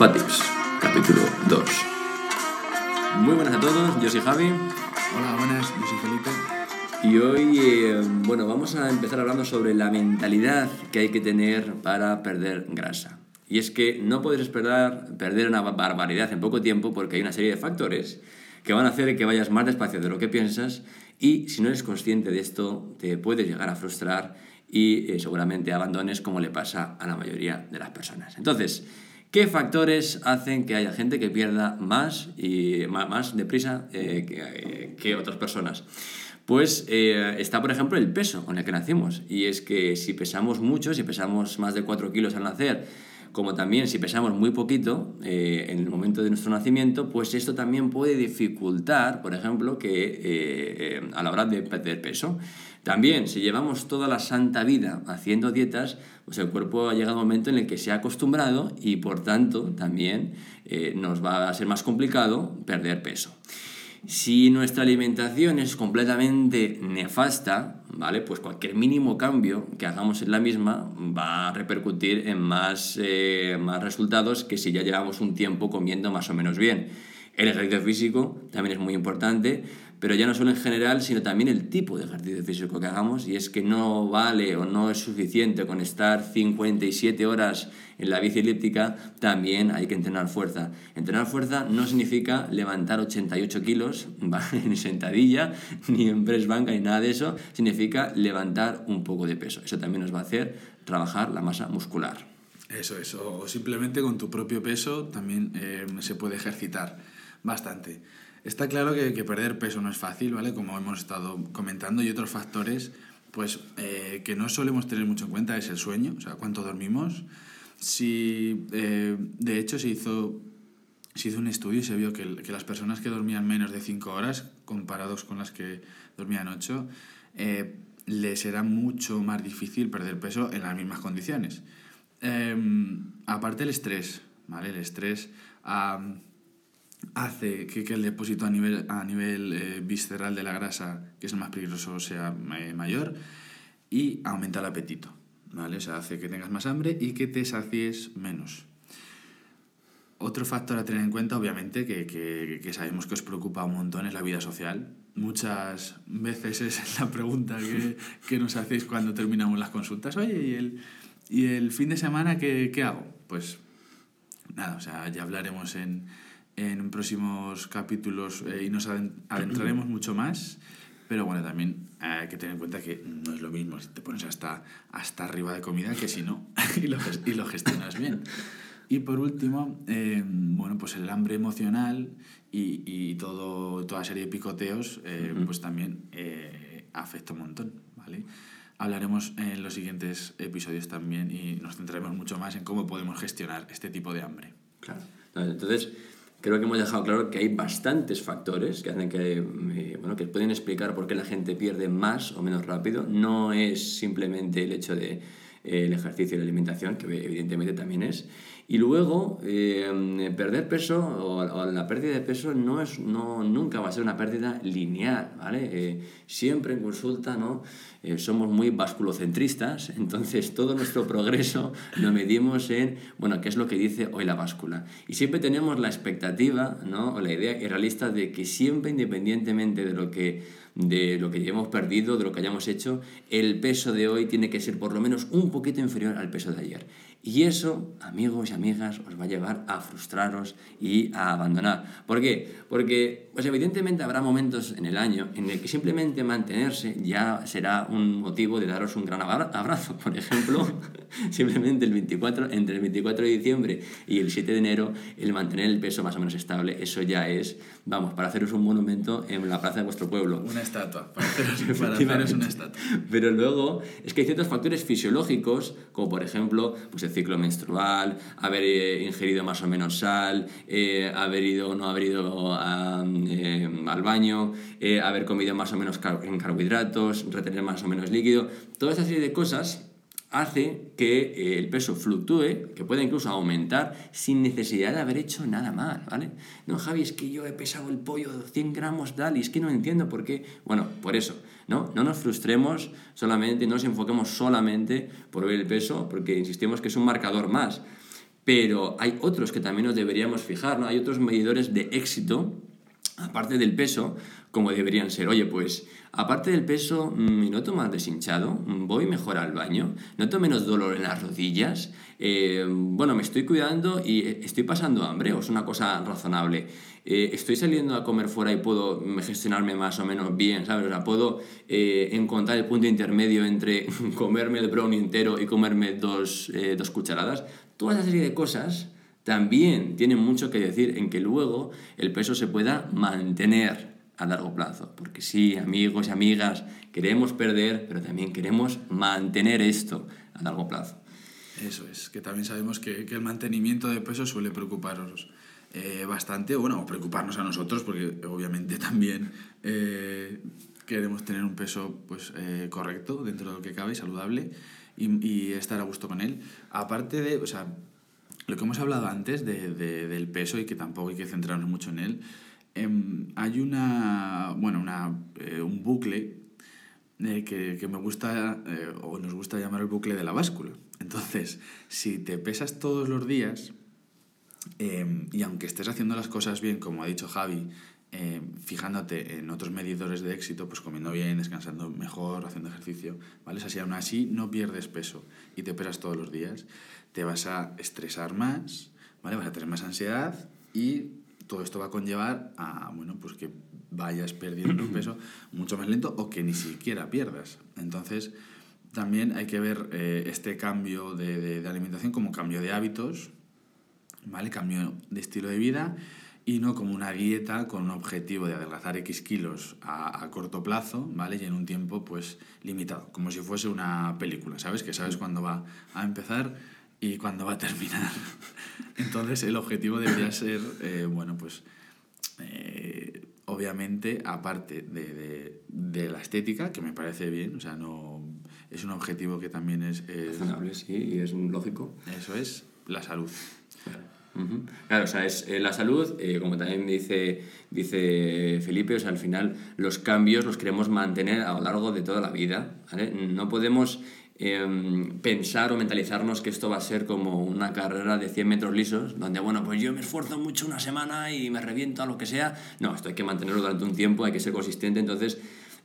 Fatips, capítulo 2. Muy buenas a todos, yo soy Javi. Hola, buenas, yo soy Felipe. Y hoy, eh, bueno, vamos a empezar hablando sobre la mentalidad que hay que tener para perder grasa. Y es que no puedes esperar perder una barbaridad en poco tiempo porque hay una serie de factores que van a hacer que vayas más despacio de lo que piensas y si no eres consciente de esto te puedes llegar a frustrar y eh, seguramente abandones como le pasa a la mayoría de las personas. Entonces, ¿Qué factores hacen que haya gente que pierda más y más, deprisa eh, eh, que, otras personas? Pues está, por ejemplo, el peso con el que nacimos. Y es que si pesamos mucho, si pesamos más de 4 kilos al nacer, como también si pesamos muy poquito en el momento de nuestro nacimiento, pues esto también puede dificultar, por ejemplo, que a la hora de perder peso. También, si llevamos toda la santa vida haciendo dietas, pues el cuerpo ha llegado a un momento en el que se ha acostumbrado y por tanto también eh, nos va a ser más complicado perder peso. Si nuestra alimentación es completamente nefasta, ¿vale? Pues cualquier mínimo cambio que hagamos en la misma va a repercutir en más, eh, más resultados que si ya llevamos un tiempo comiendo más o menos bien. El ejercicio físico también es muy importante, pero ya no solo en general, sino también el tipo de ejercicio físico que hagamos, y es que no vale o no es suficiente con estar 57 horas en la bici elíptica, también hay que entrenar fuerza. Entrenar fuerza no significa levantar 88 kilos en sentadilla, ni en press banca, ni nada de eso, significa levantar un poco de peso. Eso también nos va a hacer trabajar la masa muscular. Eso, eso. O simplemente con tu propio peso también eh, se puede ejercitar bastante. Está claro que, perder peso no es fácil, ¿vale? Como hemos estado comentando, y otros factores pues, eh, que no solemos tener mucho en cuenta es el sueño, o sea, cuánto dormimos. Si, eh, de hecho, se hizo, se hizo un estudio y se vio que, que, las personas que dormían menos de 5 horas, comparados con las que dormían 8, eh, les era mucho más difícil perder peso en las mismas condiciones. Em, aparte el estrés, ¿vale? El estrés hace que, que, el depósito a nivel, a nivel eh, visceral de la grasa, que es el más peligroso, sea eh, mayor y aumenta el apetito, ¿vale? O sea, hace que tengas más hambre y que te sacies menos. Otro factor a tener en cuenta, obviamente, que, que, que, sabemos que os preocupa un montón, es la vida social. Muchas veces es la pregunta que, que nos hacéis cuando terminamos las consultas. Oye, ¿y el, y el fin de semana qué, qué hago? Pues nada, o sea, ya hablaremos en, en próximos capítulos eh, y nos adentraremos mucho más. Pero bueno, también hay que tener en cuenta que no es lo mismo si te pones hasta, hasta arriba de comida que si no y, lo, y lo gestionas bien. Y por último, eh, bueno, pues el hambre emocional y, y todo, toda serie de picoteos, eh, pues también afecta un montón, ¿vale? Hablaremos en los siguientes episodios también y nos centraremos mucho más en cómo podemos gestionar este tipo de hambre. Claro. Entonces, creo que hemos dejado claro que hay bastantes factores que hacen que, eh, bueno, que pueden explicar por qué la gente pierde más o menos rápido. No es simplemente el hecho de el ejercicio y la alimentación, que evidentemente también es. Y luego, eh, perder peso o, la pérdida de peso no es, no, nunca va a ser una pérdida lineal, ¿vale? siempre en consulta, ¿no? Eh, somos muy basculocentristas, entonces todo nuestro progreso lo medimos en, bueno, qué es lo que dice hoy la báscula. Y siempre tenemos la expectativa, ¿no? o la idea irrealista de que siempre, independientemente de lo que de lo que hayamos perdido, de lo que hayamos hecho, el peso de hoy tiene que ser por lo menos un poquito inferior al peso de ayer. Y eso, amigos y amigas, os va a llevar a frustraros y a abandonar. ¿Por qué? Porque, pues evidentemente habrá momentos en el año en el que simplemente mantenerse ya será un motivo de daros un gran abrazo. Por ejemplo, simplemente el 24, entre el 24 de diciembre y el 7 de enero, el mantener el peso más o menos estable, eso ya es, vamos, para haceros un monumento en la plaza de vuestro pueblo. Una estatua, para haceros, para haceros una estatua. Pero luego es que hay ciertos factores fisiológicos, como por ejemplo, pues ciclo menstrual, haber eh, ingerido más o menos sal, eh, haber ido o no haber ido eh, al baño, haber comido más o menos en carbohidratos, retener más o menos líquido, toda esa serie de cosas hace que el peso fluctúe, que pueda incluso aumentar sin necesidad de haber hecho nada mal, ¿vale? No, Javi, es que yo he pesado el pollo 100 gramos tal y es que no entiendo por qué. Bueno, por eso, ¿no? No nos frustremos solamente, no nos enfoquemos solamente por ver el peso, porque insistimos que es un marcador más. Pero hay otros que también nos deberíamos fijar, ¿no? Hay otros medidores de éxito, aparte del peso, como deberían ser. Oye, pues aparte del peso, me mm, noto más deshinchado, mm, voy mejor al baño, noto menos dolor en las rodillas, eh, bueno, me estoy cuidando y eh, estoy pasando hambre, o es una cosa razonable. Eh, estoy saliendo a comer fuera y puedo gestionarme más o menos bien, ¿sabes? O sea, puedo encontrar el punto intermedio entre comerme el brownie entero y comerme dos, dos cucharadas. Toda esa serie de cosas también tienen mucho que decir en que luego el peso se pueda mantener a largo plazo. Porque sí, amigos y amigas, queremos perder, pero también queremos mantener esto a largo plazo. Eso es, que también sabemos que, que el mantenimiento de peso suele preocuparos eh, bastante, bueno, preocuparnos a nosotros, porque obviamente también eh, queremos tener un peso pues, eh, correcto dentro de lo que cabe, saludable, y, y, estar a gusto con él. Aparte de, o sea, lo que hemos hablado antes de, de, del peso y que tampoco hay que centrarnos mucho en él, Em, hay una, bueno, una, eh, un bucle eh, que, que, me gusta, eh, o nos gusta llamar el bucle de la báscula. Entonces, si te pesas todos los días, em, y aunque estés haciendo las cosas bien, como ha dicho Javi, em, fijándote en otros medidores de éxito, pues comiendo bien, descansando mejor, haciendo ejercicio, ¿vale? O sea, si aún así no pierdes peso y te pesas todos los días, te vas a estresar más, ¿vale? Vas a tener más ansiedad y todo esto va a conllevar a bueno, pues que vayas perdiendo peso mucho más lento o que ni siquiera pierdas. Entonces, también hay que ver eh, este cambio de, de, alimentación como cambio de hábitos, ¿vale? Cambio de estilo de vida y no como una dieta con un objetivo de adelgazar X kilos a, a, corto plazo, ¿vale? Y en un tiempo, pues, limitado, como si fuese una película, ¿sabes? Que sabes cuándo va a empezar y cuándo va a terminar. Entonces el objetivo debería ser, eh, bueno, pues eh, obviamente aparte de, de, de, la estética, que me parece bien, o sea, no es un objetivo que también es... es Razonable, sí, y es lógico. Eso es, la salud. Claro. O sea, es eh, la salud, eh, como también dice, dice Felipe, o sea, al final los cambios los queremos mantener a lo largo de toda la vida. No podemos eh, pensar o mentalizarnos que esto va a ser como una carrera de 100 metros lisos, donde, bueno, pues yo me esfuerzo mucho una semana y me reviento a lo que sea. No, esto hay que mantenerlo durante un tiempo, hay que ser consistente, entonces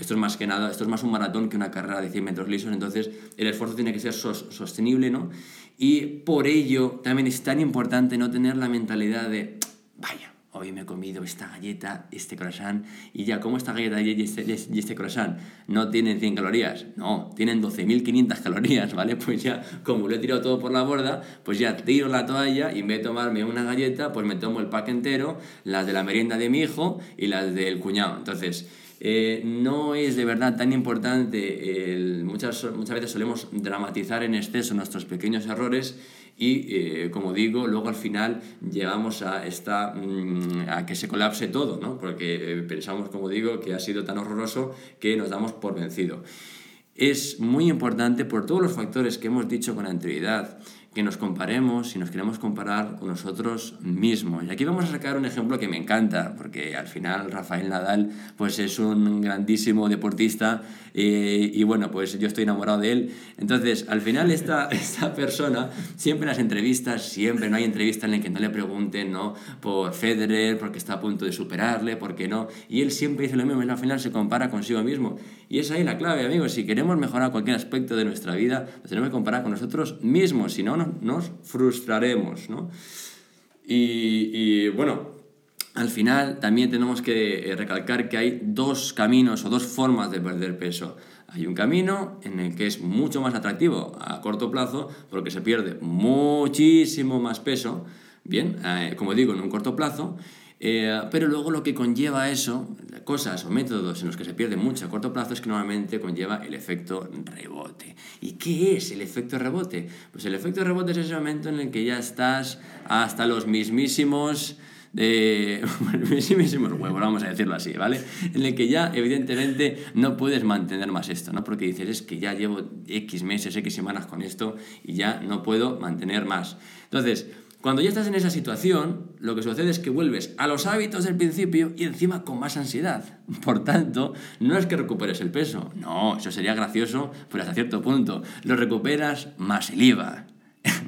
esto es más que nada, esto es más un maratón que una carrera de 100 metros lisos, entonces el esfuerzo tiene que ser sos sostenible, ¿no? Y por ello también es tan importante no tener la mentalidad de, vaya, hoy me he comido esta galleta, este croissant, y ya, como esta galleta y este, y este croissant no tienen 100 calorías? No, tienen 12.500 calorías, ¿vale? Pues ya, como lo he tirado todo por la borda, pues ya tiro la toalla y en vez de tomarme una galleta, pues me tomo el pack entero, las de la merienda de mi hijo y las del cuñado. Entonces, eh, no es de verdad tan importante, el, muchas, muchas veces solemos dramatizar en exceso nuestros pequeños errores y, eh, como digo, luego al final llegamos a, esta, mmm, a que se colapse todo, ¿no? porque eh, pensamos, como digo, que ha sido tan horroroso que nos damos por vencido. Es muy importante por todos los factores que hemos dicho con anterioridad que nos comparemos, si nos queremos comparar con nosotros mismos. Y aquí vamos a sacar un ejemplo que me encanta, porque al final Rafael Nadal pues es un grandísimo deportista eh, y bueno, pues yo estoy enamorado de él. Entonces, al final esta, esta persona, siempre en las entrevistas, siempre no hay entrevista en la que no le pregunten ¿no? por Federer, porque está a punto de superarle, porque no. Y él siempre dice lo mismo, al final se compara consigo mismo. Y es ahí la clave, amigos. Si queremos mejorar cualquier aspecto de nuestra vida, nos tenemos que comparar con nosotros mismos, si no, nos frustraremos, ¿no? Y, bueno, al final también tenemos que recalcar que hay dos caminos o dos formas de perder peso. Hay un camino en el que es mucho más atractivo a corto plazo porque se pierde muchísimo más peso, bien, eh, como digo, en un corto plazo, eh, pero luego lo que conlleva eso, cosas o métodos en los que se pierde mucho a corto plazo, es que normalmente conlleva el efecto rebote. ¿Y qué es el efecto rebote? Pues el efecto rebote es ese momento en el que ya estás hasta los mismísimos de mismísimos huevos, vamos a decirlo así, ¿vale? En el que ya evidentemente no puedes mantener más esto, ¿no? Porque dices, es que ya llevo X meses, X semanas con esto y ya no puedo mantener más. Entonces, cuando ya estás en esa situación, lo que sucede es que vuelves a los hábitos del principio y encima con más ansiedad. Por tanto, no es que recuperes el peso, no, eso sería gracioso, pero hasta cierto punto. Lo recuperas más el IVA,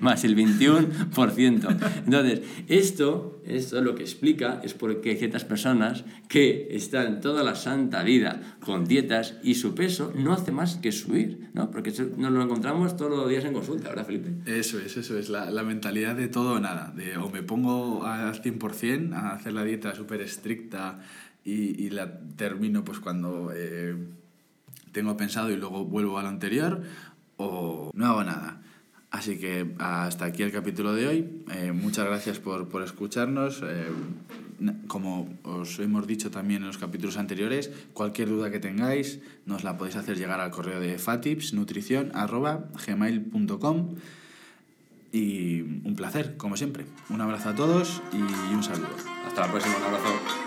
más el 21%. Entonces, esto, esto lo que explica es porque hay ciertas personas que están toda la santa vida con dietas y su peso no hace más que subir, ¿no? Porque nos lo encontramos todos los días en consulta, ¿verdad, Felipe? Eso es, eso es, la, la mentalidad de todo o nada, de o me pongo al 100% a hacer la dieta súper estricta y, y, la termino pues cuando eh, tengo pensado y luego vuelvo a lo anterior, o no hago nada. Así que hasta aquí el capítulo de hoy. Eh, muchas gracias por, por escucharnos. Eh, como os hemos dicho también en los capítulos anteriores, cualquier duda que tengáis nos la podéis hacer llegar al correo de fatipsnutrición.gmail.com y un placer, como siempre. Un abrazo a todos y un saludo. Hasta la próxima, un abrazo.